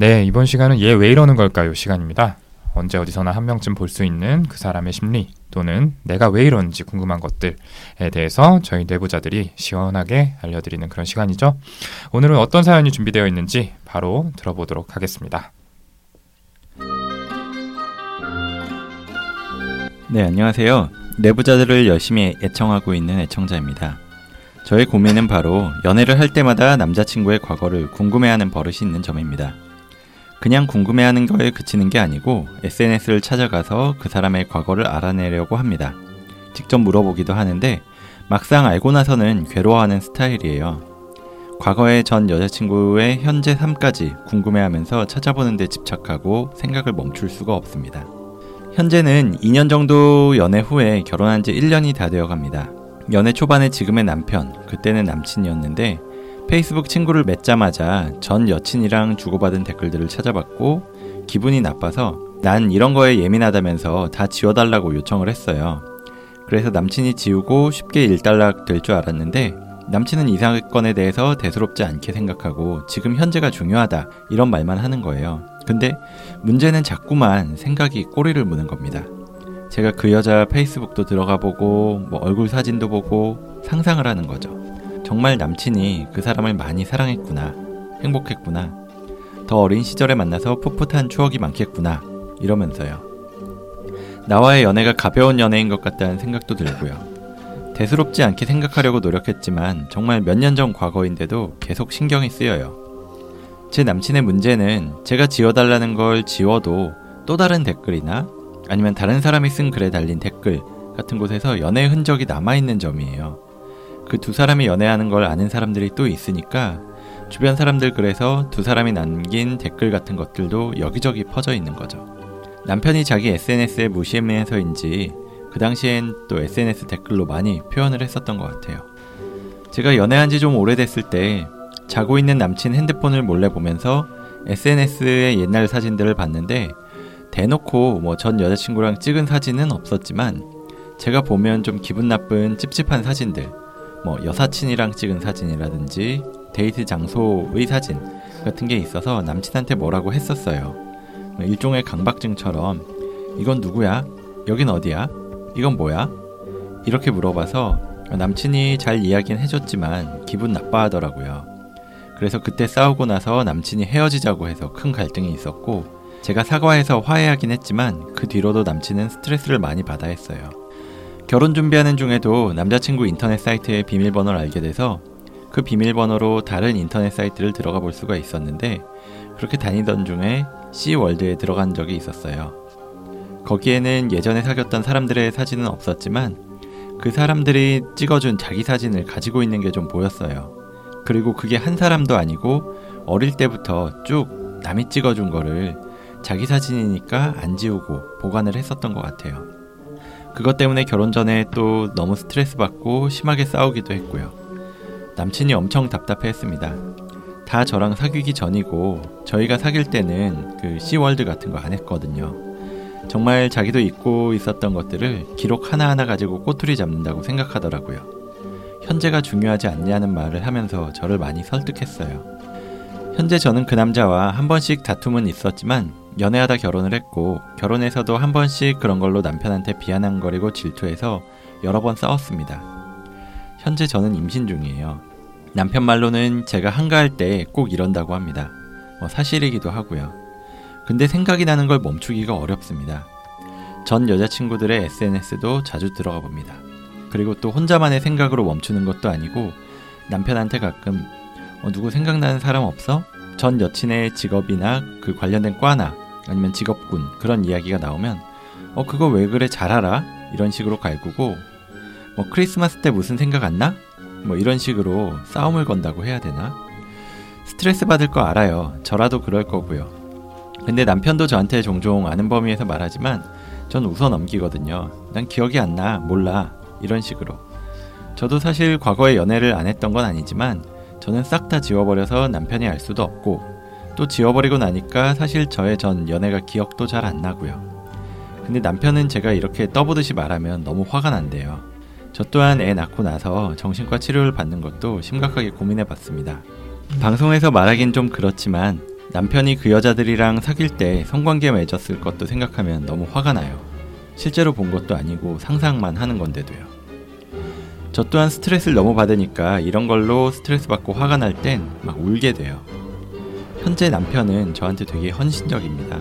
네, 이번 시간은 얘 왜 이러는 걸까요? 시간입니다. 언제 어디서나 한 명쯤 볼 수 있는 그 사람의 심리 또는 내가 왜 이러는지 궁금한 것들에 대해서 저희 내부자들이 시원하게 알려드리는 그런 시간이죠. 오늘은 어떤 사연이 준비되어 있는지 바로 들어보도록 하겠습니다. 네, 안녕하세요. 내부자들을 열심히 애청하고 있는 애청자입니다. 저의 고민은 바로 연애를 할 때마다 남자친구의 과거를 궁금해하는 버릇이 있는 점입니다. 그냥 궁금해하는 거에 그치는 게 아니고 SNS를 찾아가서 그 사람의 과거를 알아내려고 합니다. 직접 물어보기도 하는데 막상 알고 나서는 괴로워하는 스타일이에요. 과거의 전 여자친구의 현재 삶까지 궁금해하면서 찾아보는 데 집착하고 생각을 멈출 수가 없습니다. 현재는 2년 정도 연애 후에 결혼한 지 1년이 다 되어 갑니다. 연애 초반에 지금의 남편, 그때는 남친이었는데 페이스북 친구를 맺자마자 전 여친이랑 주고받은 댓글들을 찾아봤고 기분이 나빠서 난 이런 거에 예민하다면서 다 지워달라고 요청을 했어요. 그래서 남친이 지우고 쉽게 일단락 될 줄 알았는데 남친은 이 사건에 대해서 대수롭지 않게 생각하고 지금 현재가 중요하다 이런 말만 하는 거예요. 근데 문제는 자꾸만 생각이 꼬리를 무는 겁니다. 제가 그 여자 페이스북도 들어가 보고 뭐 얼굴 사진도 보고 상상을 하는 거죠. 정말 남친이 그 사람을 많이 사랑했구나. 행복했구나. 더 어린 시절에 만나서 풋풋한 추억이 많겠구나. 이러면서요. 나와의 연애가 가벼운 연애인 것 같다는 생각도 들고요. 대수롭지 않게 생각하려고 노력했지만 정말 몇 년 전 과거인데도 계속 신경이 쓰여요. 제 남친의 문제는 제가 지워달라는 걸 지워도 또 다른 댓글이나 아니면 다른 사람이 쓴 글에 달린 댓글 같은 곳에서 연애 흔적이 남아있는 점이에요. 그 두 사람이 연애하는 걸 아는 사람들이 또 있으니까 주변 사람들 그래서 두 사람이 남긴 댓글 같은 것들도 여기저기 퍼져 있는 거죠. 남편이 자기 SNS에 무시해서인지 그 당시엔 또 SNS 댓글로 많이 표현을 했었던 것 같아요. 제가 연애한 지 좀 오래됐을 때 자고 있는 남친 핸드폰을 몰래 보면서 SNS의 옛날 사진들을 봤는데 대놓고 뭐 전 여자친구랑 찍은 사진은 없었지만 제가 보면 좀 기분 나쁜 찝찝한 사진들 뭐 여사친이랑 찍은 사진이라든지 데이트 장소의 사진 같은 게 있어서 남친한테 뭐라고 했었어요. 뭐 일종의 강박증처럼 이건 누구야? 여긴 어디야? 이건 뭐야? 이렇게 물어봐서 남친이 잘 이야기는 해줬지만 기분 나빠하더라고요. 그래서 그때 싸우고 나서 남친이 헤어지자고 해서 큰 갈등이 있었고 제가 사과해서 화해하긴 했지만 그 뒤로도 남친은 스트레스를 많이 받아 했어요. 결혼 준비하는 중에도 남자친구 인터넷 사이트의 비밀번호를 알게 돼서 그 비밀번호로 다른 인터넷 사이트를 들어가 볼 수가 있었는데 그렇게 다니던 중에 C월드에 들어간 적이 있었어요. 거기에는 예전에 사귀었던 사람들의 사진은 없었지만 그 사람들이 찍어준 자기 사진을 가지고 있는 게 좀 보였어요. 그리고 그게 한 사람도 아니고 어릴 때부터 쭉 남이 찍어준 거를 자기 사진이니까 안 지우고 보관을 했었던 것 같아요. 그것 때문에 결혼 전에 또 너무 스트레스 받고 심하게 싸우기도 했고요. 남친이 엄청 답답해 했습니다. 다 저랑 사귀기 전이고 저희가 사귈 때는 그 씨월드 같은 거 안 했거든요. 정말 자기도 잊고 있었던 것들을 기록 하나하나 가지고 꼬투리 잡는다고 생각하더라고요. 현재가 중요하지 않냐는 말을 하면서 저를 많이 설득했어요. 현재 저는 그 남자와 한 번씩 다툼은 있었지만 연애하다 결혼을 했고 결혼해서도 한 번씩 그런 걸로 남편한테 비아냥거리고 질투해서 여러 번 싸웠습니다. 현재 저는 임신 중이에요. 남편 말로는 제가 한가할 때 꼭 이런다고 합니다. 뭐 사실이기도 하고요. 근데 생각이 나는 걸 멈추기가 어렵습니다. 전 여자친구들의 SNS도 자주 들어가 봅니다. 그리고 또 혼자만의 생각으로 멈추는 것도 아니고 남편한테 가끔 어, 누구 생각나는 사람 없어? 전 여친의 직업이나 그 관련된 과나 아니면 직업군 그런 이야기가 나오면 어 그거 왜 그래 잘 알아 이런 식으로 갈구고 뭐 크리스마스 때 무슨 생각 안 나? 뭐 이런 식으로 싸움을 건다고 해야 되나? 스트레스 받을 거 알아요. 저라도 그럴 거고요. 근데 남편도 저한테 종종 아는 범위에서 말하지만 전 웃어 넘기거든요. 난 기억이 안 나, 몰라. 이런 식으로. 저도 사실 과거에 연애를 안 했던 건 아니지만 저는 싹 다 지워버려서 남편이 알 수도 없고 또 지워버리고 나니까 사실 저의 전 연애가 기억도 잘 안 나고요. 근데 남편은 제가 이렇게 떠보듯이 말하면 너무 화가 난대요. 저 또한 애 낳고 나서 정신과 치료를 받는 것도 심각하게 고민해 봤습니다. 방송에서 말하긴 좀 그렇지만 남편이 그 여자들이랑 사귈 때 성관계 맺었을 것도 생각하면 너무 화가 나요. 실제로 본 것도 아니고 상상만 하는 건데도요. 저 또한 스트레스를 너무 받으니까 이런 걸로 스트레스 받고 화가 날 땐 막 울게 돼요. 현재 남편은 저한테 되게 헌신적입니다.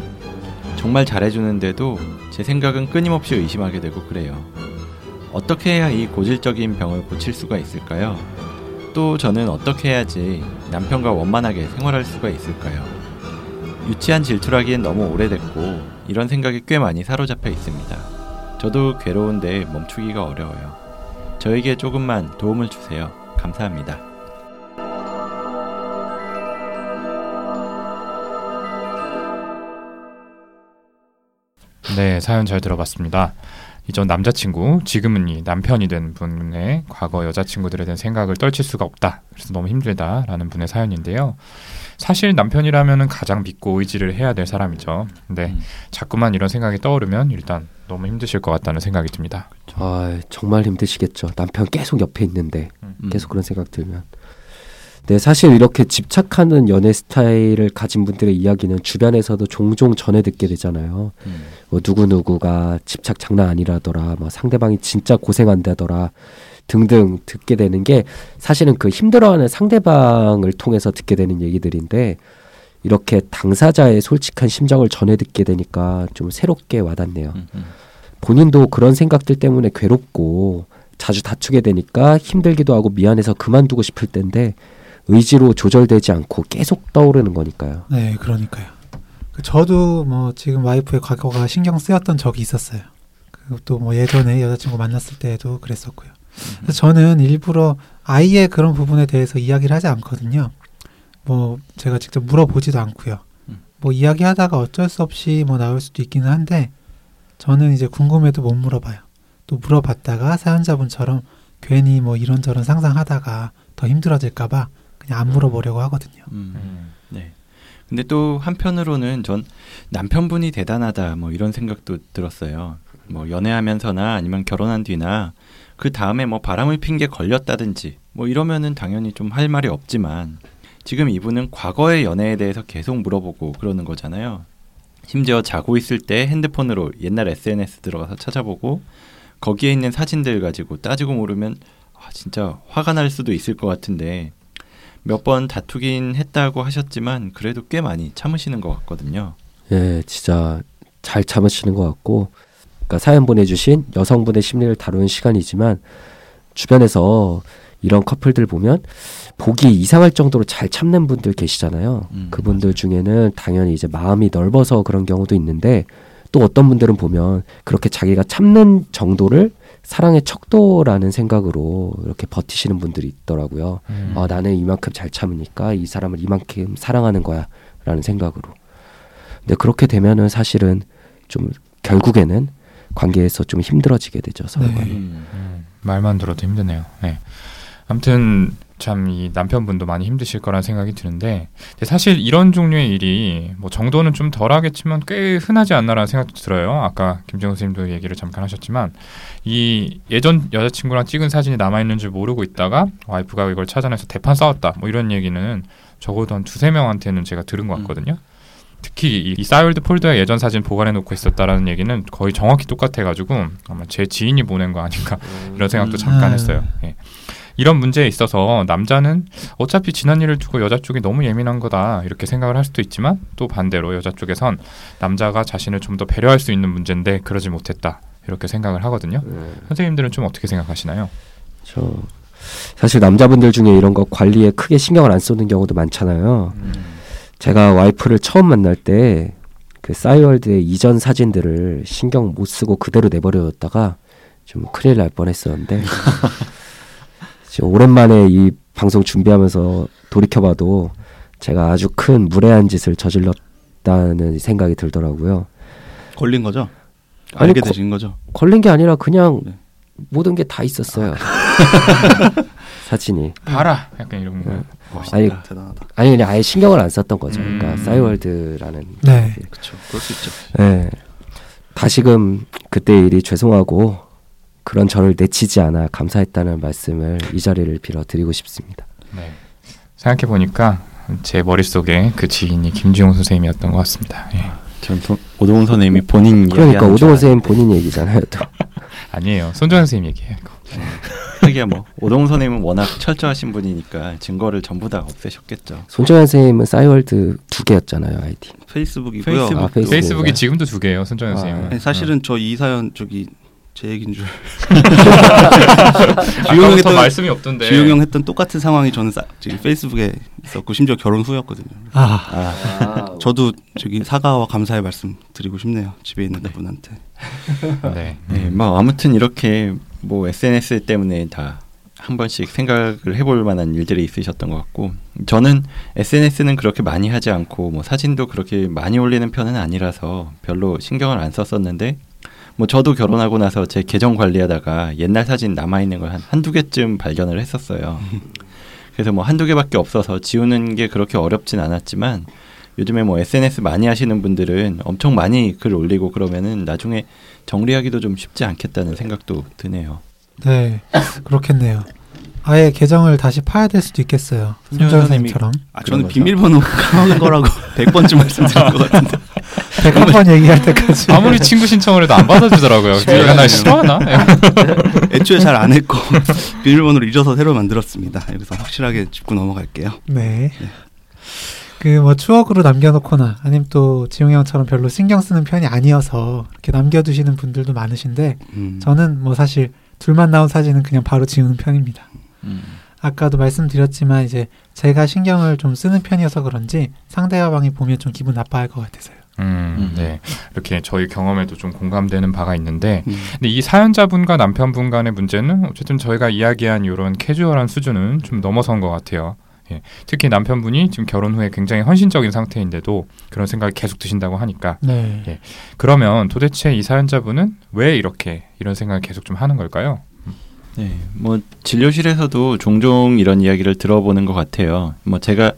정말 잘해주는데도 제 생각은 끊임없이 의심하게 되고 그래요. 어떻게 해야 이 고질적인 병을 고칠 수가 있을까요? 또 저는 어떻게 해야지 남편과 원만하게 생활할 수가 있을까요? 유치한 질투라기엔 너무 오래됐고 이런 생각이 꽤 많이 사로잡혀 있습니다. 저도 괴로운데 멈추기가 어려워요. 저에게 조금만 도움을 주세요. 감사합니다. 네, 사연 잘 들어봤습니다. 이전 남자친구, 지금은 이 남편이 된 분의 과거 여자친구들에 대한 생각을 떨칠 수가 없다. 그래서 너무 힘들다라는 분의 사연인데요. 사실 남편이라면 가장 믿고 의지를 해야 될 사람이죠. 근데 음. 자꾸만 이런 생각이 떠오르면 일단 너무 힘드실 것 같다는 생각이 듭니다. 아, 정말 힘드시겠죠. 남편 계속 옆에 있는데 음. 계속 그런 생각 들면. 네, 사실 이렇게 집착하는 연애 스타일을 가진 분들의 이야기는 주변에서도 종종 전해 듣게 되잖아요. 음. 뭐 누구누구가 집착 장난 아니라더라, 뭐 상대방이 진짜 고생한다더라 등등 듣게 되는 게 사실은 그 힘들어하는 상대방을 통해서 듣게 되는 얘기들인데 이렇게 당사자의 솔직한 심정을 전해 듣게 되니까 좀 새롭게 와닿네요. 음, 음. 본인도 그런 생각들 때문에 괴롭고 자주 다투게 되니까 힘들기도 하고 미안해서 그만두고 싶을 텐데 의지로 조절되지 않고 계속 떠오르는 거니까요. 네, 그러니까요. 그 저도 뭐 지금 와이프의 과거가 신경 쓰였던 적이 있었어요. 그것도 뭐 예전에 여자친구 만났을 때도 그랬었고요. 그래서 저는 일부러 아이의 그런 부분에 대해서 이야기를 하지 않거든요. 뭐 제가 직접 물어보지도 않고요. 뭐 이야기하다가 어쩔 수 없이 뭐 나올 수도 있기는 한데 저는 이제 궁금해도 못 물어봐요. 또 물어봤다가 사연자분처럼 괜히 뭐 이런저런 상상하다가 더 힘들어질까봐 그냥 안 물어보려고 하거든요. 음, 음. 네. 근데 또 한편으로는 전 남편분이 대단하다 뭐 이런 생각도 들었어요. 뭐 연애하면서나 아니면 결혼한 뒤나 그 다음에 뭐 바람을 핀 게 걸렸다든지 뭐 이러면은 당연히 좀 할 말이 없지만 지금 이분은 과거의 연애에 대해서 계속 물어보고 그러는 거잖아요. 심지어 자고 있을 때 핸드폰으로 옛날 SNS 들어가서 찾아보고 거기에 있는 사진들 가지고 따지고 모르면 아, 진짜 화가 날 수도 있을 것 같은데 몇 번 다투긴 했다고 하셨지만 그래도 꽤 많이 참으시는 것 같거든요. 예, 진짜 잘 참으시는 것 같고, 그러니까 사연 보내주신 여성분의 심리를 다루는 시간이지만 주변에서 이런 커플들 보면 보기 이상할 정도로 잘 참는 분들 계시잖아요. 음, 그분들 맞아요. 중에는 당연히 이제 마음이 넓어서 그런 경우도 있는데 또 어떤 분들은 보면 그렇게 자기가 참는 정도를 사랑의 척도라는 생각으로 이렇게 버티시는 분들이 있더라고요. 음. 아, 나는 이만큼 잘 참으니까 이 사람을 이만큼 사랑하는 거야. 라는 생각으로. 근데 그렇게 되면은 사실은 좀 결국에는 관계에서 좀 힘들어지게 되죠. 서로가. 네. 음, 음, 말만 들어도 힘드네요. 네. 아무튼 참 이 남편분도 많이 힘드실 거란 생각이 드는데 사실 이런 종류의 일이 뭐 정도는 좀 덜하겠지만 꽤 흔하지 않나라는 생각도 들어요. 아까 김정우 선생님도 얘기를 잠깐 하셨지만 이 예전 여자친구랑 찍은 사진이 남아 있는 줄 모르고 있다가 와이프가 이걸 찾아내서 대판 싸웠다 뭐 이런 얘기는 적어도 한 두세 명한테는 제가 들은 것 음. 같거든요. 음. 특히 이, 이 싸이월드 폴더에 예전 사진 보관해 놓고 있었다라는 얘기는 거의 정확히 똑같아가지고 아마 제 지인이 보낸 거 아닌가 이런 생각도 잠깐 음. 했어요. 예. 이런 문제에 있어서 남자는 어차피 지난 일을 두고 여자 쪽이 너무 예민한 거다 이렇게 생각을 할 수도 있지만 또 반대로 여자 쪽에선 남자가 자신을 좀 더 배려할 수 있는 문제인데 그러지 못했다 이렇게 생각을 하거든요. 네. 선생님들은 좀 어떻게 생각하시나요? 저 사실 남자분들 중에 이런 거 관리에 크게 신경을 안 쏘는 경우도 많잖아요. 음. 제가 와이프를 처음 만날 때 그 싸이월드의 이전 사진들을 신경 못 쓰고 그대로 내버려뒀다가 좀 큰일 날 뻔했었는데 오랜만에 이 방송 준비하면서 돌이켜봐도 제가 아주 큰 무례한 짓을 저질렀다는 생각이 들더라고요. 걸린 거죠? 아니, 알게 되신 거죠? 걸린 게 아니라 그냥 네. 모든 게 다 있었어요. 사진이. 봐라. 약간 이런 거. 네. 멋있다. 아니, 대단하다. 아니 그냥 아예 신경을 안 썼던 거죠. 그러니까 음. 그러니까 싸이월드라는. 네. 그렇죠. 그럴 수 있죠. 네. 다시금 그때 일이 죄송하고 그런 저를 내치지 않아 감사했다는 말씀을 이 자리를 빌어 드리고 싶습니다. 네. 생각해 보니까 제 머릿속에 그 지인이 김지용 선생님이었던 것 같습니다. 예. 전 오동훈 선생님이 본인 그러니까 오동훈 선생님 본인 얘기잖아요. 또. 아니에요. 손정현 선생님 얘기해요. 하기야 뭐 오동훈 선생님은 워낙 철저하신 분이니까 증거를 전부 다 없애셨겠죠. 손정현 선생님은 싸이월드 두 개였잖아요 아이디. 페이스북이고요. 페이스북. 아, 페이스북. 페이스북이 지금도 두 개예요. 손정현 아, 선생님은. 아니, 사실은 저 이 사연 저기 제 얘기인 줄. 아까부터 주용했던 말씀이 없던데. 주용 형 했던 똑같은 상황이 저는 사, 저기 페이스북에 있었고 심지어 결혼 후였거든요. 아, 아, 저도 저기 사과와 감사의 말씀 드리고 싶네요. 집에 있는 그분한테. 네. 네, 뭐 아무튼 이렇게 뭐 SNS 때문에 다 한 번씩 생각을 해볼 만한 일들이 있으셨던 것 같고 저는 SNS는 그렇게 많이 하지 않고 뭐 사진도 그렇게 많이 올리는 편은 아니라서 별로 신경을 안 썼었는데 뭐 저도 결혼하고 나서 제 계정 관리하다가 옛날 사진 남아 있는 걸 한 한두 개쯤 발견을 했었어요. 그래서 뭐 한두 개밖에 없어서 지우는 게 그렇게 어렵진 않았지만 요즘에 뭐 SNS 많이 하시는 분들은 엄청 많이 글 올리고 그러면은 나중에 정리하기도 좀 쉽지 않겠다는 생각도 드네요. 네, 그렇겠네요. 아예 계정을 다시 파야 될 수도 있겠어요. 선생님처럼 아, 저는 거죠? 비밀번호 까먹은 거라고 100번쯤 말씀드린 것 같은데. 101번 얘기할 때까지 아무리 친구 신청을 해도 안 받아주더라고요. 내가 날 싫어하나? 애초에 잘 안 했고 비밀번호를 잊어서 새로 만들었습니다. 여기서 확실하게 짚고 넘어갈게요. 네. 그뭐 추억으로 남겨놓거나 아니면 또 지용 형처럼 별로 신경 쓰는 편이 아니어서 이렇게 남겨두시는 분들도 많으신데 음. 저는 뭐 사실 둘만 나온 사진은 그냥 바로 지우는 편입니다. 아까도 말씀드렸지만 이제 제가 신경을 좀 쓰는 편이어서 그런지 상대방이 보면 좀 기분 나빠할 것 같아서요. 음, 음. 네. 이렇게 저희 경험에도 좀 공감되는 바가 있는데, 음. 근데 이 사연자분과 남편분 간의 문제는 어쨌든 저희가 이야기한 이런 캐주얼한 수준은 좀 넘어선 것 같아요. 예. 특히 남편분이 지금 결혼 후에 굉장히 헌신적인 상태인데도 그런 생각이 계속 드신다고 하니까 네. 예. 그러면 도대체 이 사연자분은 왜 이렇게 이런 생각을 계속 좀 하는 걸까요? 네, 뭐 진료실에서도 종종 이런 이야기를 들어보는 것 같아요. 뭐 제가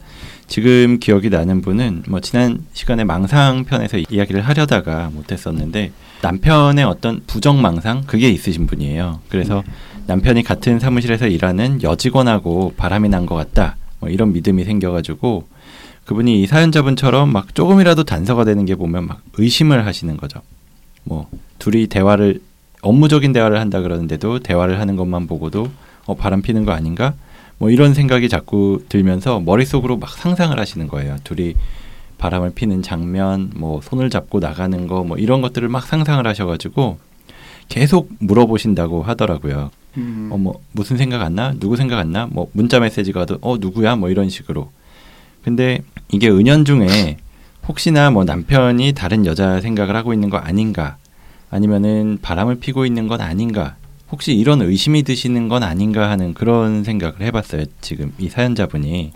지금 기억이 나는 분은 뭐 지난 시간에 망상 편에서 이야기를 하려다가 못했었는데 남편의 어떤 부정 망상 그게 있으신 분이에요. 그래서 남편이 같은 사무실에서 일하는 여직원하고 바람이 난 것 같다. 뭐 이런 믿음이 생겨가지고 그분이 이 사연자분처럼 막 조금이라도 단서가 되는 게 보면 막 의심을 하시는 거죠. 뭐 둘이 대화를 업무적인 대화를 한다 그러는데도 대화를 하는 것만 보고도 어, 바람 피는 거 아닌가? 뭐 이런 생각이 자꾸 들면서 머릿속으로 막 상상을 하시는 거예요. 둘이 바람을 피는 장면, 뭐 손을 잡고 나가는 거, 뭐 이런 것들을 막 상상을 하셔가지고 계속 물어보신다고 하더라고요. 어, 뭐 무슨 생각 안 나? 누구 생각 안 나? 뭐 문자 메시지가 와도 어 누구야? 뭐 이런 식으로. 근데 이게 은연중에 혹시나 뭐 남편이 다른 여자 생각을 하고 있는 거 아닌가? 아니면은 바람을 피고 있는 건 아닌가? 혹시 이런 의심이 드시는 건 아닌가 하는 그런 생각을 해봤어요. 지금 이 사연자분이.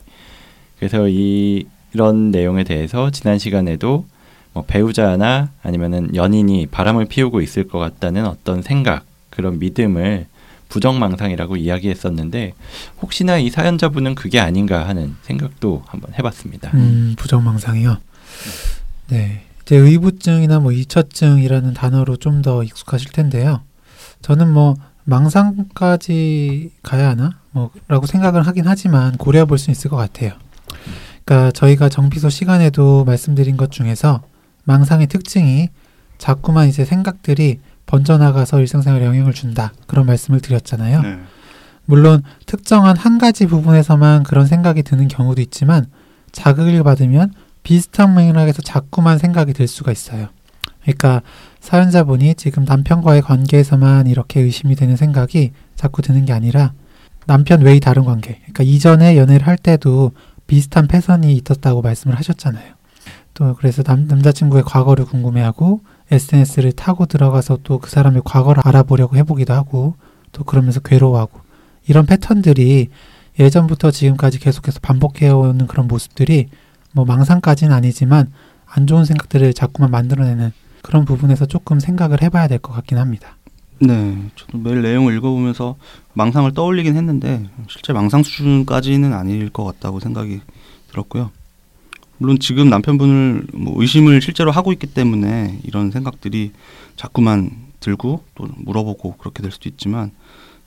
그래서 이 이런 내용에 대해서 지난 시간에도 뭐 배우자나 아니면은 연인이 바람을 피우고 있을 것 같다는 어떤 생각, 그런 믿음을 부정망상이라고 이야기했었는데 혹시나 이 사연자분은 그게 아닌가 하는 생각도 한번 해봤습니다. 음, 부정망상이요. 네. 이제 의부증이나 뭐 이처증이라는 단어로 좀 더 익숙하실 텐데요. 저는 뭐 망상까지 가야 하나? 뭐라고 생각을 하긴 하지만 고려해 볼 수 있을 것 같아요. 그러니까 저희가 정비소 시간에도 말씀드린 것 중에서 망상의 특징이 자꾸만 이제 생각들이 번져나가서 일상생활에 영향을 준다. 그런 말씀을 드렸잖아요. 네. 물론 특정한 한 가지 부분에서만 그런 생각이 드는 경우도 있지만 자극을 받으면 비슷한 맥락에서 자꾸만 생각이 들 수가 있어요. 그러니까 사연자분이 지금 남편과의 관계에서만 이렇게 의심이 되는 생각이 자꾸 드는 게 아니라 남편 외의 다른 관계, 그러니까 이전에 연애를 할 때도 비슷한 패턴이 있었다고 말씀을 하셨잖아요. 또 그래서 남, 남자친구의 과거를 궁금해하고 SNS를 타고 들어가서 또 그 사람의 과거를 알아보려고 해보기도 하고 또 그러면서 괴로워하고 이런 패턴들이 예전부터 지금까지 계속해서 반복해오는 그런 모습들이 뭐 망상까지는 아니지만 안 좋은 생각들을 자꾸만 만들어내는 그런 부분에서 조금 생각을 해봐야 될 것 같긴 합니다. 네, 저도 매일 내용을 읽어보면서 망상을 떠올리긴 했는데 실제 망상 수준까지는 아닐 것 같다고 생각이 들었고요. 물론 지금 남편분을 뭐 의심을 실제로 하고 있기 때문에 이런 생각들이 자꾸만 들고 또 물어보고 그렇게 될 수도 있지만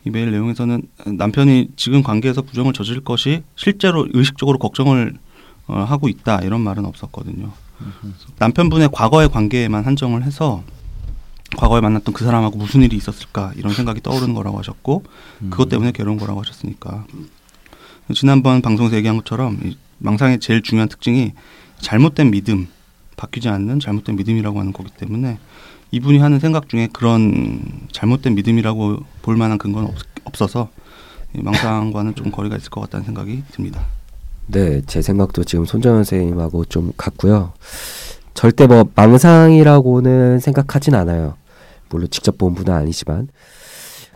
이 메일 내용에서는 남편이 지금 관계에서 부정을 저질 것이 실제로 의식적으로 걱정을 어, 하고 있다 이런 말은 없었거든요. 남편분의 과거의 관계에만 한정을 해서 과거에 만났던 그 사람하고 무슨 일이 있었을까 이런 생각이 떠오르는 거라고 하셨고 그것 때문에 괴로운 거라고 하셨으니까 지난번 방송에서 얘기한 것처럼 이 망상의 제일 중요한 특징이 잘못된 믿음 바뀌지 않는 잘못된 믿음이라고 하는 거기 때문에 이분이 하는 생각 중에 그런 잘못된 믿음이라고 볼 만한 근거는 없, 어서 망상과는 좀 거리가 있을 것 같다는 생각이 듭니다. 네, 제 생각도 지금 손정현 선생님하고 좀 같고요. 절대 뭐 망상이라고는 생각하진 않아요. 물론 직접 본 분은 아니지만.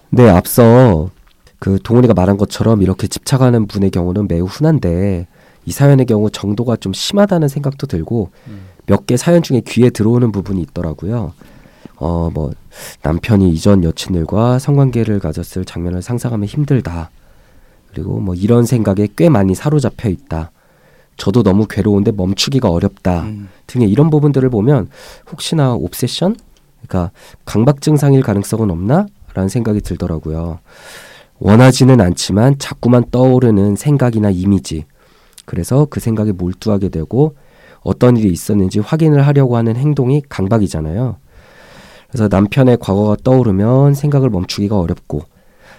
네, 앞서 그 동훈이가 말한 것처럼 이렇게 집착하는 분의 경우는 매우 흔한데 이 사연의 경우 정도가 좀 심하다는 생각도 들고 음. 몇개 사연 중에 귀에 들어오는 부분이 있더라고요. 어, 뭐, 남편이 이전 여친들과 성관계를 가졌을 장면을 상상하면 힘들다. 그리고 뭐 이런 생각에 꽤 많이 사로잡혀 있다. 저도 너무 괴로운데 멈추기가 어렵다. 음. 등의 이런 부분들을 보면 혹시나 옵세션? 그러니까 강박 증상일 가능성은 없나? 라는 생각이 들더라고요. 원하지는 않지만 자꾸만 떠오르는 생각이나 이미지. 그래서 그 생각에 몰두하게 되고 어떤 일이 있었는지 확인을 하려고 하는 행동이 강박이잖아요. 그래서 남편의 과거가 떠오르면 생각을 멈추기가 어렵고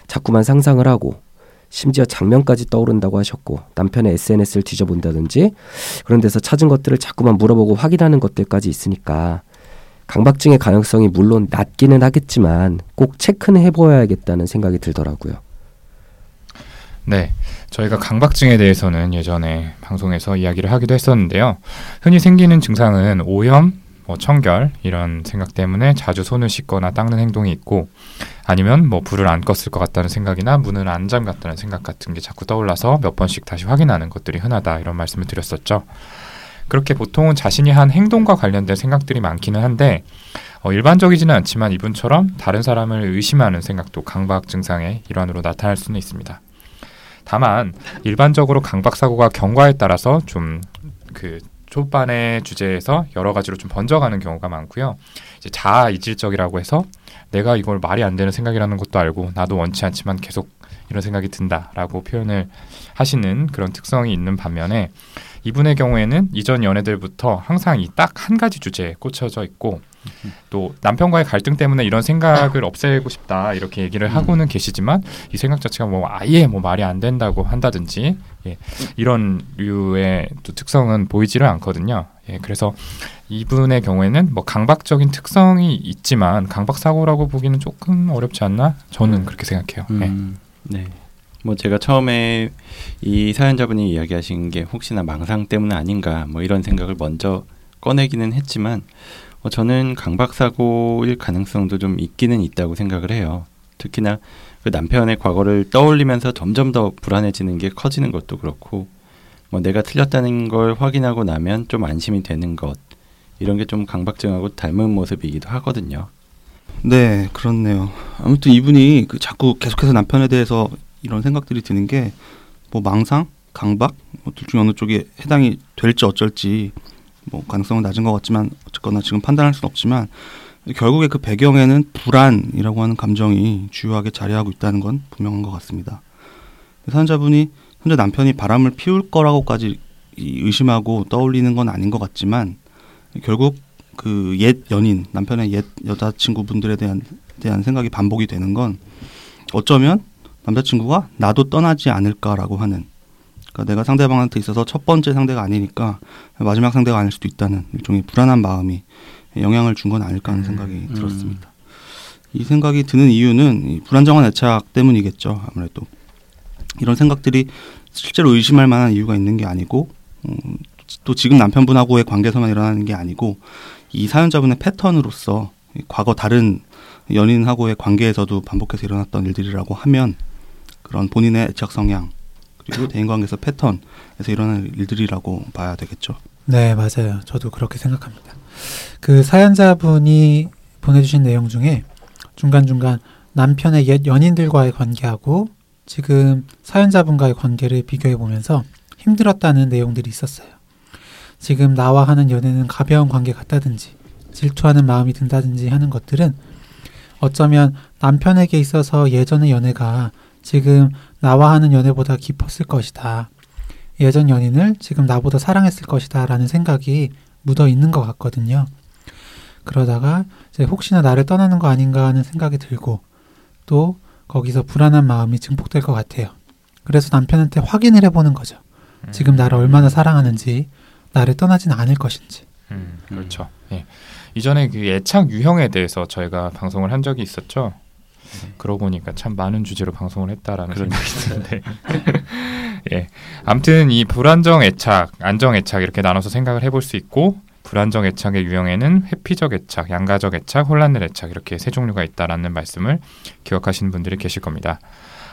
자꾸만 상상을 하고 심지어 장면까지 떠오른다고 하셨고 남편의 SNS를 뒤져본다든지 그런 데서 찾은 것들을 자꾸만 물어보고 확인하는 것들까지 있으니까 강박증의 가능성이 물론 낮기는 하겠지만 꼭 체크는 해보아야겠다는 생각이 들더라고요. 네. 저희가 강박증에 대해서는 예전에 방송에서 이야기를 하기도 했었는데요. 흔히 생기는 증상은 오염, 뭐 청결 이런 생각 때문에 자주 손을 씻거나 닦는 행동이 있고 아니면 뭐 불을 안 껐을 것 같다는 생각이나 문을 안 잠갔다는 생각 같은 게 자꾸 떠올라서 몇 번씩 다시 확인하는 것들이 흔하다 이런 말씀을 드렸었죠. 그렇게 보통은 자신이 한 행동과 관련된 생각들이 많기는 한데 어, 일반적이지는 않지만 이분처럼 다른 사람을 의심하는 생각도 강박 증상의 일환으로 나타날 수는 있습니다. 다만 일반적으로 강박 사고가 경과에 따라서 좀그 초반의 주제에서 여러 가지로 좀 번져가는 경우가 많고요. 이제 자아 이질적이라고 해서 내가 이걸 말이 안 되는 생각이라는 것도 알고 나도 원치 않지만 계속 이런 생각이 든다라고 표현을 하시는 그런 특성이 있는 반면에 이분의 경우에는 이전 연애들부터 항상 이 딱 한 가지 주제에 꽂혀져 있고 또 남편과의 갈등 때문에 이런 생각을 없애고 싶다 이렇게 얘기를 음. 하고는 계시지만 이 생각 자체가 뭐 아예 뭐 말이 안 된다고 한다든지 예, 이런 류의 또 특성은 보이지를 않거든요. 예, 그래서 이분의 경우에는 뭐 강박적인 특성이 있지만 강박 사고라고 보기는 조금 어렵지 않나? 저는 음. 그렇게 생각해요. 예. 음, 네. 뭐 제가 처음에 이 사연자분이 이야기하신 게 혹시나 망상 때문 아닌가 뭐 이런 생각을 먼저 꺼내기는 했지만 어, 저는 강박 사고일 가능성도 좀 있기는 있다고 생각을 해요. 특히나 그 남편의 과거를 떠올리면서 점점 더 불안해지는 게 커지는 것도 그렇고 뭐 내가 틀렸다는 걸 확인하고 나면 좀 안심이 되는 것 이런 게 좀 강박증하고 닮은 모습이기도 하거든요. 네, 그렇네요. 아무튼 이분이 그 자꾸 계속해서 남편에 대해서 이런 생각들이 드는 게 뭐 망상, 강박 뭐 둘 중에 어느 쪽에 해당이 될지 어쩔지 뭐 가능성은 낮은 것 같지만 어쨌거나 지금 판단할 수는 없지만 결국에 그 배경에는 불안이라고 하는 감정이 주요하게 자리하고 있다는 건 분명한 것 같습니다. 사연자분이 현재 남편이 바람을 피울 거라고까지 의심하고 떠올리는 건 아닌 것 같지만 결국 그 옛 연인 남편의 옛 여자친구분들에 대한 대한 생각이 반복이 되는 건 어쩌면 남자친구가 나도 떠나지 않을까라고 하는 그러니까 내가 상대방한테 있어서 첫 번째 상대가 아니니까 마지막 상대가 아닐 수도 있다는 일종의 불안한 마음이 영향을 준 건 아닐까 하는 생각이 음. 들었습니다. 이 생각이 드는 이유는 이 불안정한 애착 때문이겠죠. 아무래도 이런 생각들이 실제로 의심할 만한 이유가 있는 게 아니고 음, 또 지금 남편분하고의 관계에서만 일어나는 게 아니고 이 사연자분의 패턴으로서 과거 다른 연인하고의 관계에서도 반복해서 일어났던 일들이라고 하면 그런 본인의 애착 성향 그리고 대인관계에서 패턴에서 일어나는 일들이라고 봐야 되겠죠. 네, 맞아요. 저도 그렇게 생각합니다. 그 사연자분이 보내주신 내용 중에 중간중간 남편의 옛 연인들과의 관계하고 지금 사연자분과의 관계를 비교해 보면서 힘들었다는 내용들이 있었어요. 지금 나와 하는 연애는 가벼운 관계 같다든지 질투하는 마음이 든다든지 하는 것들은 어쩌면 남편에게 있어서 예전의 연애가 지금 나와 하는 연애보다 깊었을 것이다. 예전 연인을 지금 나보다 사랑했을 것이다 라는 생각이 묻어 있는 것 같거든요. 그러다가 이제 혹시나 나를 떠나는 거 아닌가 하는 생각이 들고 또 거기서 불안한 마음이 증폭될 것 같아요. 그래서 남편한테 확인을 해보는 거죠. 지금 나를 얼마나 사랑하는지, 나를 떠나진 않을 것인지. 음, 그렇죠. 예. 이전에 그 애착 유형에 대해서 저희가 방송을 한 적이 있었죠. 그러고 보니까 참 많은 주제로 방송을 했다라는 생각이 드는데. 예. 아무튼 이 불안정 애착, 안정 애착 이렇게 나눠서 생각을 해볼 수 있고 불안정 애착의 유형에는 회피적 애착, 양가적 애착, 혼란의 애착 이렇게 세 종류가 있다라는 말씀을 기억하시는 분들이 계실 겁니다.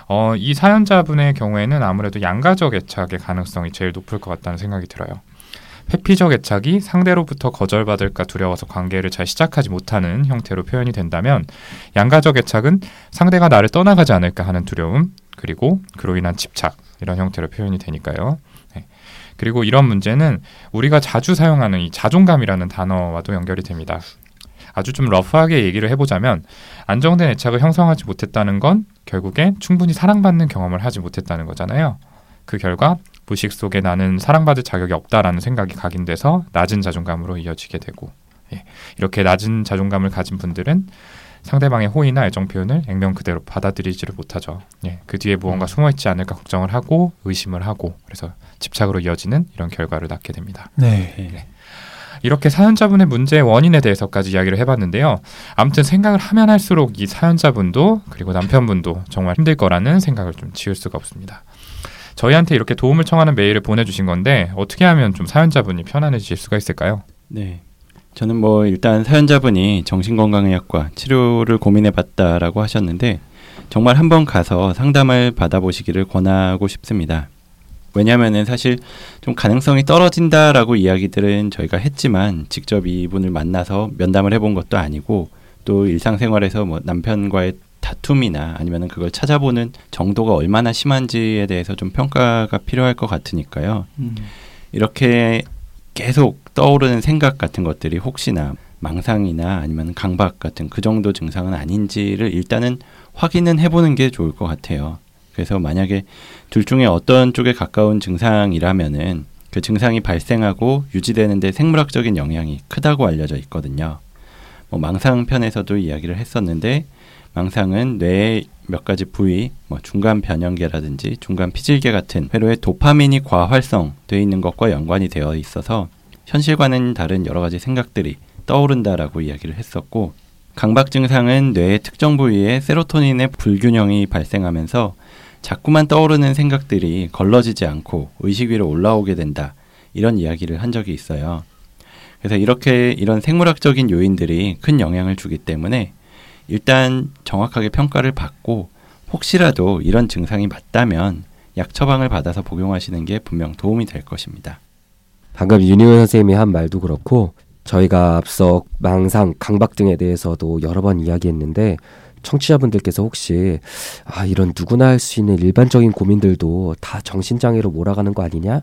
어, 이 사연자분의 경우에는 아무래도 양가적 애착의 가능성이 제일 높을 것 같다는 생각이 들어요. 회피적 애착이 상대로부터 거절받을까 두려워서 관계를 잘 시작하지 못하는 형태로 표현이 된다면 양가적 애착은 상대가 나를 떠나가지 않을까 하는 두려움 그리고 그로 인한 집착 이런 형태로 표현이 되니까요. 네. 그리고 이런 문제는 우리가 자주 사용하는 이 자존감이라는 단어와도 연결이 됩니다. 아주 좀 러프하게 얘기를 해보자면 안정된 애착을 형성하지 못했다는 건 결국에 충분히 사랑받는 경험을 하지 못했다는 거잖아요. 그 결과 무식 속에 나는 사랑받을 자격이 없다라는 생각이 각인돼서 낮은 자존감으로 이어지게 되고 예. 이렇게 낮은 자존감을 가진 분들은 상대방의 호의나 애정 표현을 액면 그대로 받아들이지를 못하죠. 예. 그 뒤에 무언가 숨어 있지 않을까 걱정을 하고 의심을 하고 그래서 집착으로 이어지는 이런 결과를 낳게 됩니다. 네. 네. 이렇게 사연자분의 문제의 원인에 대해서까지 이야기를 해봤는데요. 아무튼 생각을 하면 할수록 이 사연자분도 그리고 남편분도 정말 힘들 거라는 생각을 좀 지울 수가 없습니다. 저희한테 이렇게 도움을 청하는 메일을 보내주신 건데 어떻게 하면 좀 사연자분이 편안해질 수가 있을까요? 네. 저는 뭐 일단 사연자분이 정신건강의학과 치료를 고민해봤다라고 하셨는데 정말 한번 가서 상담을 받아보시기를 권하고 싶습니다. 왜냐하면은 사실 좀 가능성이 떨어진다라고 이야기들은 저희가 했지만 직접 이분을 만나서 면담을 해본 것도 아니고 또 일상생활에서 뭐 남편과의 다툼이나 아니면은 그걸 찾아보는 정도가 얼마나 심한지에 대해서 좀 평가가 필요할 것 같으니까요. 음. 이렇게 계속 떠오르는 생각 같은 것들이 혹시나 망상이나 아니면 강박 같은 그 정도 증상은 아닌지를 일단은 확인은 해보는 게 좋을 것 같아요. 그래서 만약에 둘 중에 어떤 쪽에 가까운 증상이라면은 그 증상이 발생하고 유지되는데 생물학적인 영향이 크다고 알려져 있거든요. 뭐 망상 편에서도 이야기를 했었는데 망상은 뇌의 몇 가지 부위, 뭐 중간 변형계라든지 중간 피질계 같은 회로에 도파민이 과활성돼 있는 것과 연관이 되어 있어서 현실과는 다른 여러 가지 생각들이 떠오른다라고 이야기를 했었고 강박 증상은 뇌의 특정 부위에 세로토닌의 불균형이 발생하면서 자꾸만 떠오르는 생각들이 걸러지지 않고 의식 위로 올라오게 된다. 이런 이야기를 한 적이 있어요. 그래서 이렇게 이런 생물학적인 요인들이 큰 영향을 주기 때문에 일단 정확하게 평가를 받고 혹시라도 이런 증상이 맞다면 약 처방을 받아서 복용하시는 게 분명 도움이 될 것입니다. 방금 윤희원 선생님이 한 말도 그렇고 저희가 앞서 망상, 강박 등에 대해서도 여러 번 이야기했는데 청취자분들께서 혹시 아 이런 누구나 할 수 있는 일반적인 고민들도 다 정신장애로 몰아가는 거 아니냐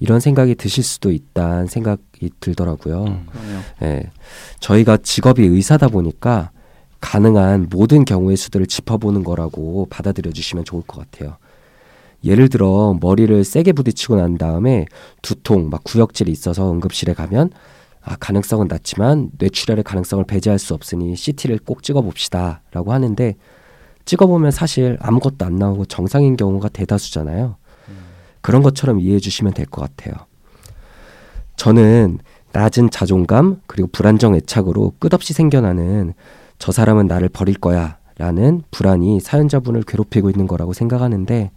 이런 생각이 드실 수도 있다는 생각이 들더라고요. 음. 예, 저희가 직업이 의사다 보니까 가능한 모든 경우의 수들을 짚어보는 거라고 받아들여 주시면 좋을 것 같아요. 예를 들어 머리를 세게 부딪히고 난 다음에 두통, 막 구역질이 있어서 응급실에 가면 아, 가능성은 낮지만 뇌출혈의 가능성을 배제할 수 없으니 CT를 꼭 찍어봅시다 라고 하는데 찍어보면 사실 아무것도 안 나오고 정상인 경우가 대다수잖아요. 그런 것처럼 이해해 주시면 될 것 같아요. 저는 낮은 자존감 그리고 불안정 애착으로 끝없이 생겨나는 저 사람은 나를 버릴 거야 라는 불안이 사연자분을 괴롭히고 있는 거라고 생각하는데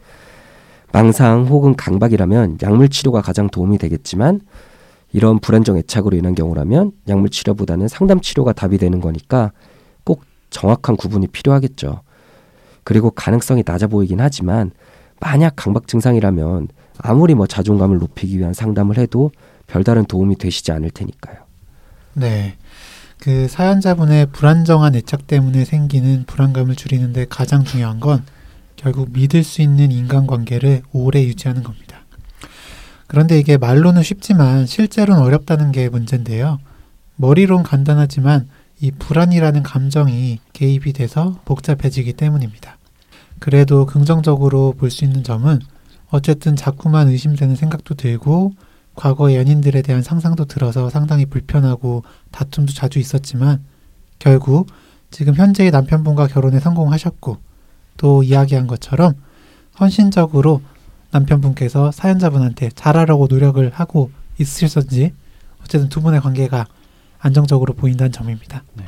망상 혹은 강박이라면 약물 치료가 가장 도움이 되겠지만 이런 불안정 애착으로 인한 경우라면 약물 치료보다는 상담 치료가 답이 되는 거니까 꼭 정확한 구분이 필요하겠죠. 그리고 가능성이 낮아 보이긴 하지만 만약 강박 증상이라면 아무리 뭐 자존감을 높이기 위한 상담을 해도 별다른 도움이 되시지 않을 테니까요. 네. 그 사연자분의 불안정한 애착 때문에 생기는 불안감을 줄이는데 가장 중요한 건 결국 믿을 수 있는 인간관계를 오래 유지하는 겁니다. 그런데 이게 말로는 쉽지만 실제로는 어렵다는 게 문제인데요. 머리론 간단하지만 이 불안이라는 감정이 개입이 돼서 복잡해지기 때문입니다. 그래도 긍정적으로 볼 수 있는 점은 어쨌든 자꾸만 의심되는 생각도 들고 과거 연인들에 대한 상상도 들어서 상당히 불편하고 다툼도 자주 있었지만 결국 지금 현재의 남편분과 결혼에 성공하셨고 또 이야기한 것처럼 헌신적으로 남편분께서 사연자분한테 잘하려고 노력을 하고 있으셨는지 어쨌든 두 분의 관계가 안정적으로 보인다는 점입니다. 네.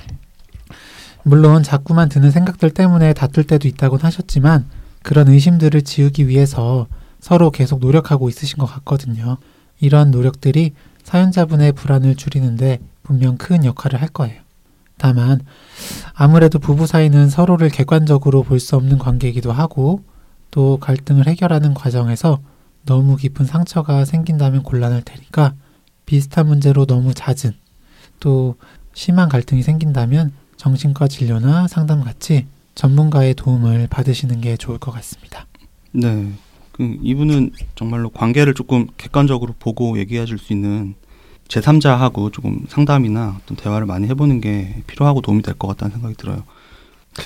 물론 자꾸만 드는 생각들 때문에 다툴 때도 있다곤 하셨지만 그런 의심들을 지우기 위해서 서로 계속 노력하고 있으신 것 같거든요. 이런 노력들이 사연자분의 불안을 줄이는데 분명 큰 역할을 할 거예요. 다만 아무래도 부부 사이는 서로를 객관적으로 볼 수 없는 관계이기도 하고 또 갈등을 해결하는 과정에서 너무 깊은 상처가 생긴다면 곤란할 테니까 비슷한 문제로 너무 잦은 또 심한 갈등이 생긴다면 정신과 진료나 상담 같이 전문가의 도움을 받으시는 게 좋을 것 같습니다. 네. 그 이분은 정말로 관계를 조금 객관적으로 보고 얘기해 줄 수 있는 제3자하고 조금 상담이나 어떤 대화를 많이 해보는 게 필요하고 도움이 될 것 같다는 생각이 들어요.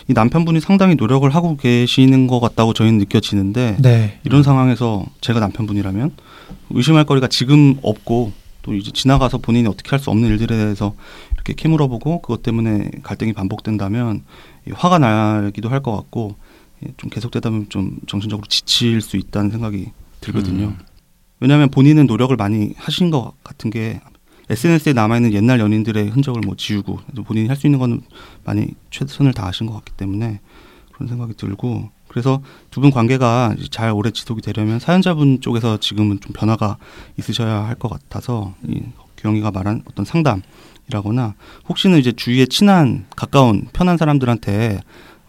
이 남편분이 상당히 노력을 하고 계시는 것 같다고 저희는 느껴지는데 네. 이런 상황에서 제가 남편분이라면 의심할 거리가 지금 없고 또 이제 지나가서 본인이 어떻게 할 수 없는 일들에 대해서 이렇게 캐물어보고 그것 때문에 갈등이 반복된다면 화가 나기도 할 것 같고 좀 계속되다 보면 좀 정신적으로 지칠 수 있다는 생각이 들거든요. 음. 왜냐하면 본인은 노력을 많이 하신 것 같은 게 SNS에 남아있는 옛날 연인들의 흔적을 뭐 지우고 본인이 할 수 있는 건 많이 최선을 다하신 것 같기 때문에 그런 생각이 들고 그래서 두 분 관계가 잘 오래 지속이 되려면 사연자분 쪽에서 지금은 좀 변화가 있으셔야 할 것 같아서 이 규영이가 말한 어떤 상담이라거나 혹시는 이제 주위에 친한 가까운 편한 사람들한테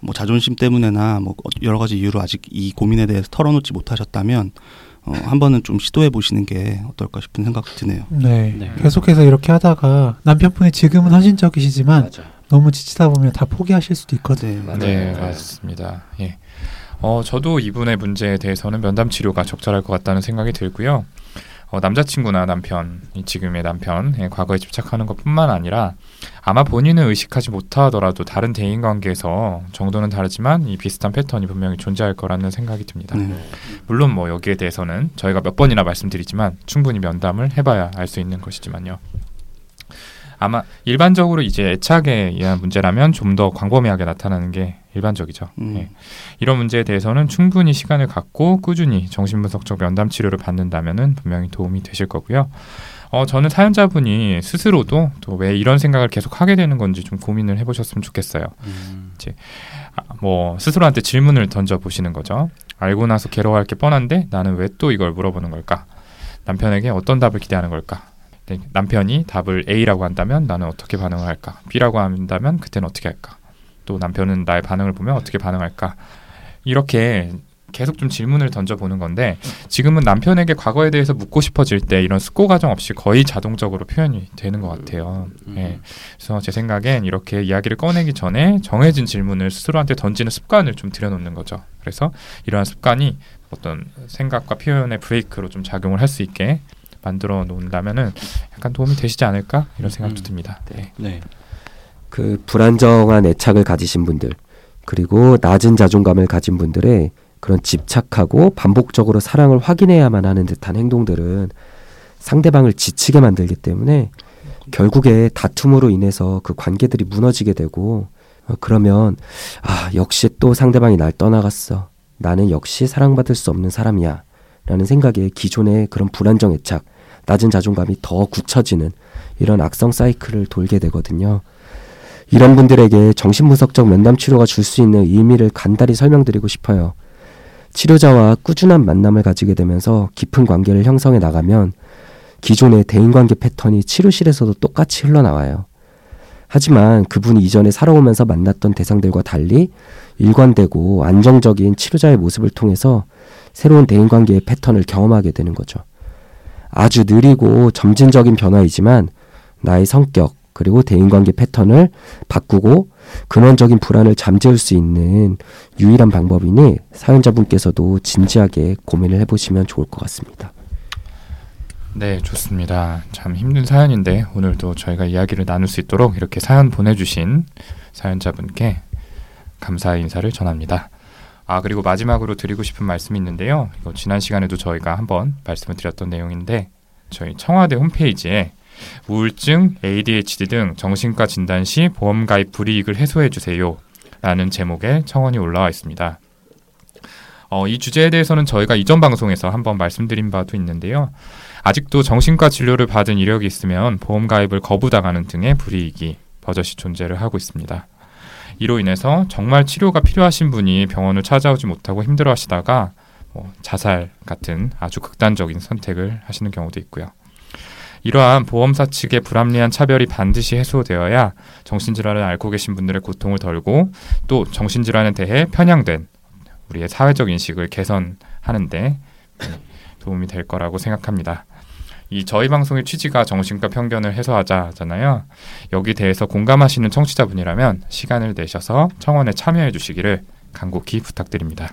뭐 자존심 때문에나 뭐 여러 가지 이유로 아직 이 고민에 대해서 털어놓지 못하셨다면 어, 한 번은 좀 시도해 보시는 게 어떨까 싶은 생각이 드네요. 네. 네. 계속해서 이렇게 하다가 남편분이 지금은 헌신적이시지만 맞아. 너무 지치다 보면 다 포기하실 수도 있거든요. 네, 네 맞습니다. 예. 어, 저도 이분의 문제에 대해서는 면담 치료가 적절할 것 같다는 생각이 들고요. 어, 남자친구나 남편, 지금의 남편, 예, 과거에 집착하는 것뿐만 아니라 아마 본인은 의식하지 못하더라도 다른 대인 관계에서 정도는 다르지만 이 비슷한 패턴이 분명히 존재할 거라는 생각이 듭니다. 네. 물론 뭐 여기에 대해서는 저희가 몇 번이나 말씀드리지만 충분히 면담을 해봐야 알 수 있는 것이지만요. 아마 일반적으로 이제 애착에 의한 문제라면 좀 더 광범위하게 나타나는 게 일반적이죠. 음. 예. 이런 문제에 대해서는 충분히 시간을 갖고 꾸준히 정신분석적 면담 치료를 받는다면은 분명히 도움이 되실 거고요. 어, 저는 사연자분이 스스로도 또 왜 이런 생각을 계속 하게 되는 건지 좀 고민을 해보셨으면 좋겠어요. 음. 이제 아, 뭐 스스로한테 질문을 던져 보시는 거죠. 알고 나서 괴로워할 게 뻔한데 나는 왜 또 이걸 물어보는 걸까? 남편에게 어떤 답을 기대하는 걸까? 네, 남편이 답을 A라고 한다면 나는 어떻게 반응을 할까? B라고 한다면 그때는 어떻게 할까? 또 남편은 나의 반응을 보면 어떻게 반응할까? 이렇게 계속 좀 질문을 던져보는 건데 지금은 남편에게 과거에 대해서 묻고 싶어질 때 이런 숙고 과정 없이 거의 자동적으로 표현이 되는 것 같아요. 음. 예. 그래서 제 생각엔 이렇게 이야기를 꺼내기 전에 정해진 질문을 스스로한테 던지는 습관을 좀 들여놓는 거죠. 그래서 이러한 습관이 어떤 생각과 표현의 브레이크로 좀 작용을 할 수 있게 만들어 놓는다면은 약간 도움이 되시지 않을까 이런 생각도 음. 듭니다. 네. 네. 그 불안정한 애착을 가지신 분들 그리고 낮은 자존감을 가진 분들의 그런 집착하고 반복적으로 사랑을 확인해야만 하는 듯한 행동들은 상대방을 지치게 만들기 때문에 결국에 다툼으로 인해서 그 관계들이 무너지게 되고 어, 그러면 아 역시 또 상대방이 날 떠나갔어 나는 역시 사랑받을 수 없는 사람이야 라는 생각에 기존의 그런 불안정 애착 낮은 자존감이 더 굳혀지는 이런 악성 사이클을 돌게 되거든요. 이런 분들에게 정신분석적 면담 치료가 줄 수 있는 의미를 간단히 설명드리고 싶어요. 치료자와 꾸준한 만남을 가지게 되면서 깊은 관계를 형성해 나가면 기존의 대인관계 패턴이 치료실에서도 똑같이 흘러나와요. 하지만 그분이 이전에 살아오면서 만났던 대상들과 달리 일관되고 안정적인 치료자의 모습을 통해서 새로운 대인관계의 패턴을 경험하게 되는 거죠. 아주 느리고 점진적인 변화이지만 나의 성격 그리고 대인관계 패턴을 바꾸고 근원적인 불안을 잠재울 수 있는 유일한 방법이니 사연자분께서도 진지하게 고민을 해보시면 좋을 것 같습니다. 네, 좋습니다. 참 힘든 사연인데 오늘도 저희가 이야기를 나눌 수 있도록 이렇게 사연 보내주신 사연자분께 감사의 인사를 전합니다. 아 그리고 마지막으로 드리고 싶은 말씀이 있는데요. 이거 지난 시간에도 저희가 한번 말씀을 드렸던 내용인데 저희 청와대 홈페이지에 우울증, ADHD 등 정신과 진단 시 보험 가입 불이익을 해소해 주세요. 라는 제목의 청원이 올라와 있습니다. 어, 이 주제에 대해서는 저희가 이전 방송에서 한번 말씀드린 바도 있는데요. 아직도 정신과 진료를 받은 이력이 있으면 보험 가입을 거부당하는 등의 불이익이 버젓이 존재를 하고 있습니다. 이로 인해서 정말 치료가 필요하신 분이 병원을 찾아오지 못하고 힘들어 하시다가 뭐 자살 같은 아주 극단적인 선택을 하시는 경우도 있고요. 이러한 보험사 측의 불합리한 차별이 반드시 해소되어야 정신질환을 앓고 계신 분들의 고통을 덜고 또 정신질환에 대해 편향된 우리의 사회적 인식을 개선하는데 도움이 될 거라고 생각합니다. 이 저희 방송의 취지가 정신과 편견을 해소하자잖아요. 여기 대해서 공감하시는 청취자분이라면 시간을 내셔서 청원에 참여해 주시기를 간곡히 부탁드립니다.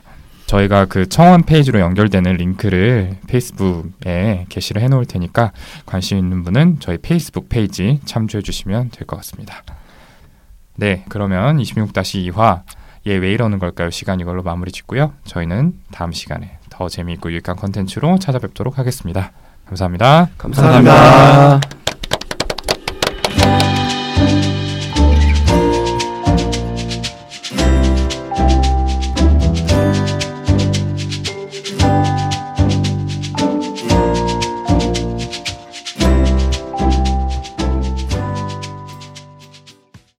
저희가 그 청원 페이지로 연결되는 링크를 페이스북에 게시를 해놓을 테니까 관심 있는 분은 저희 페이스북 페이지 참조해 주시면 될 것 같습니다. 네, 그러면 26-2화 얘 왜 이러는 걸까요? 시간 이걸로 마무리 짓고요. 저희는 다음 시간에 더 재미있고 유익한 컨텐츠로 찾아뵙도록 하겠습니다. 감사합니다. 감사합니다. 감사합니다.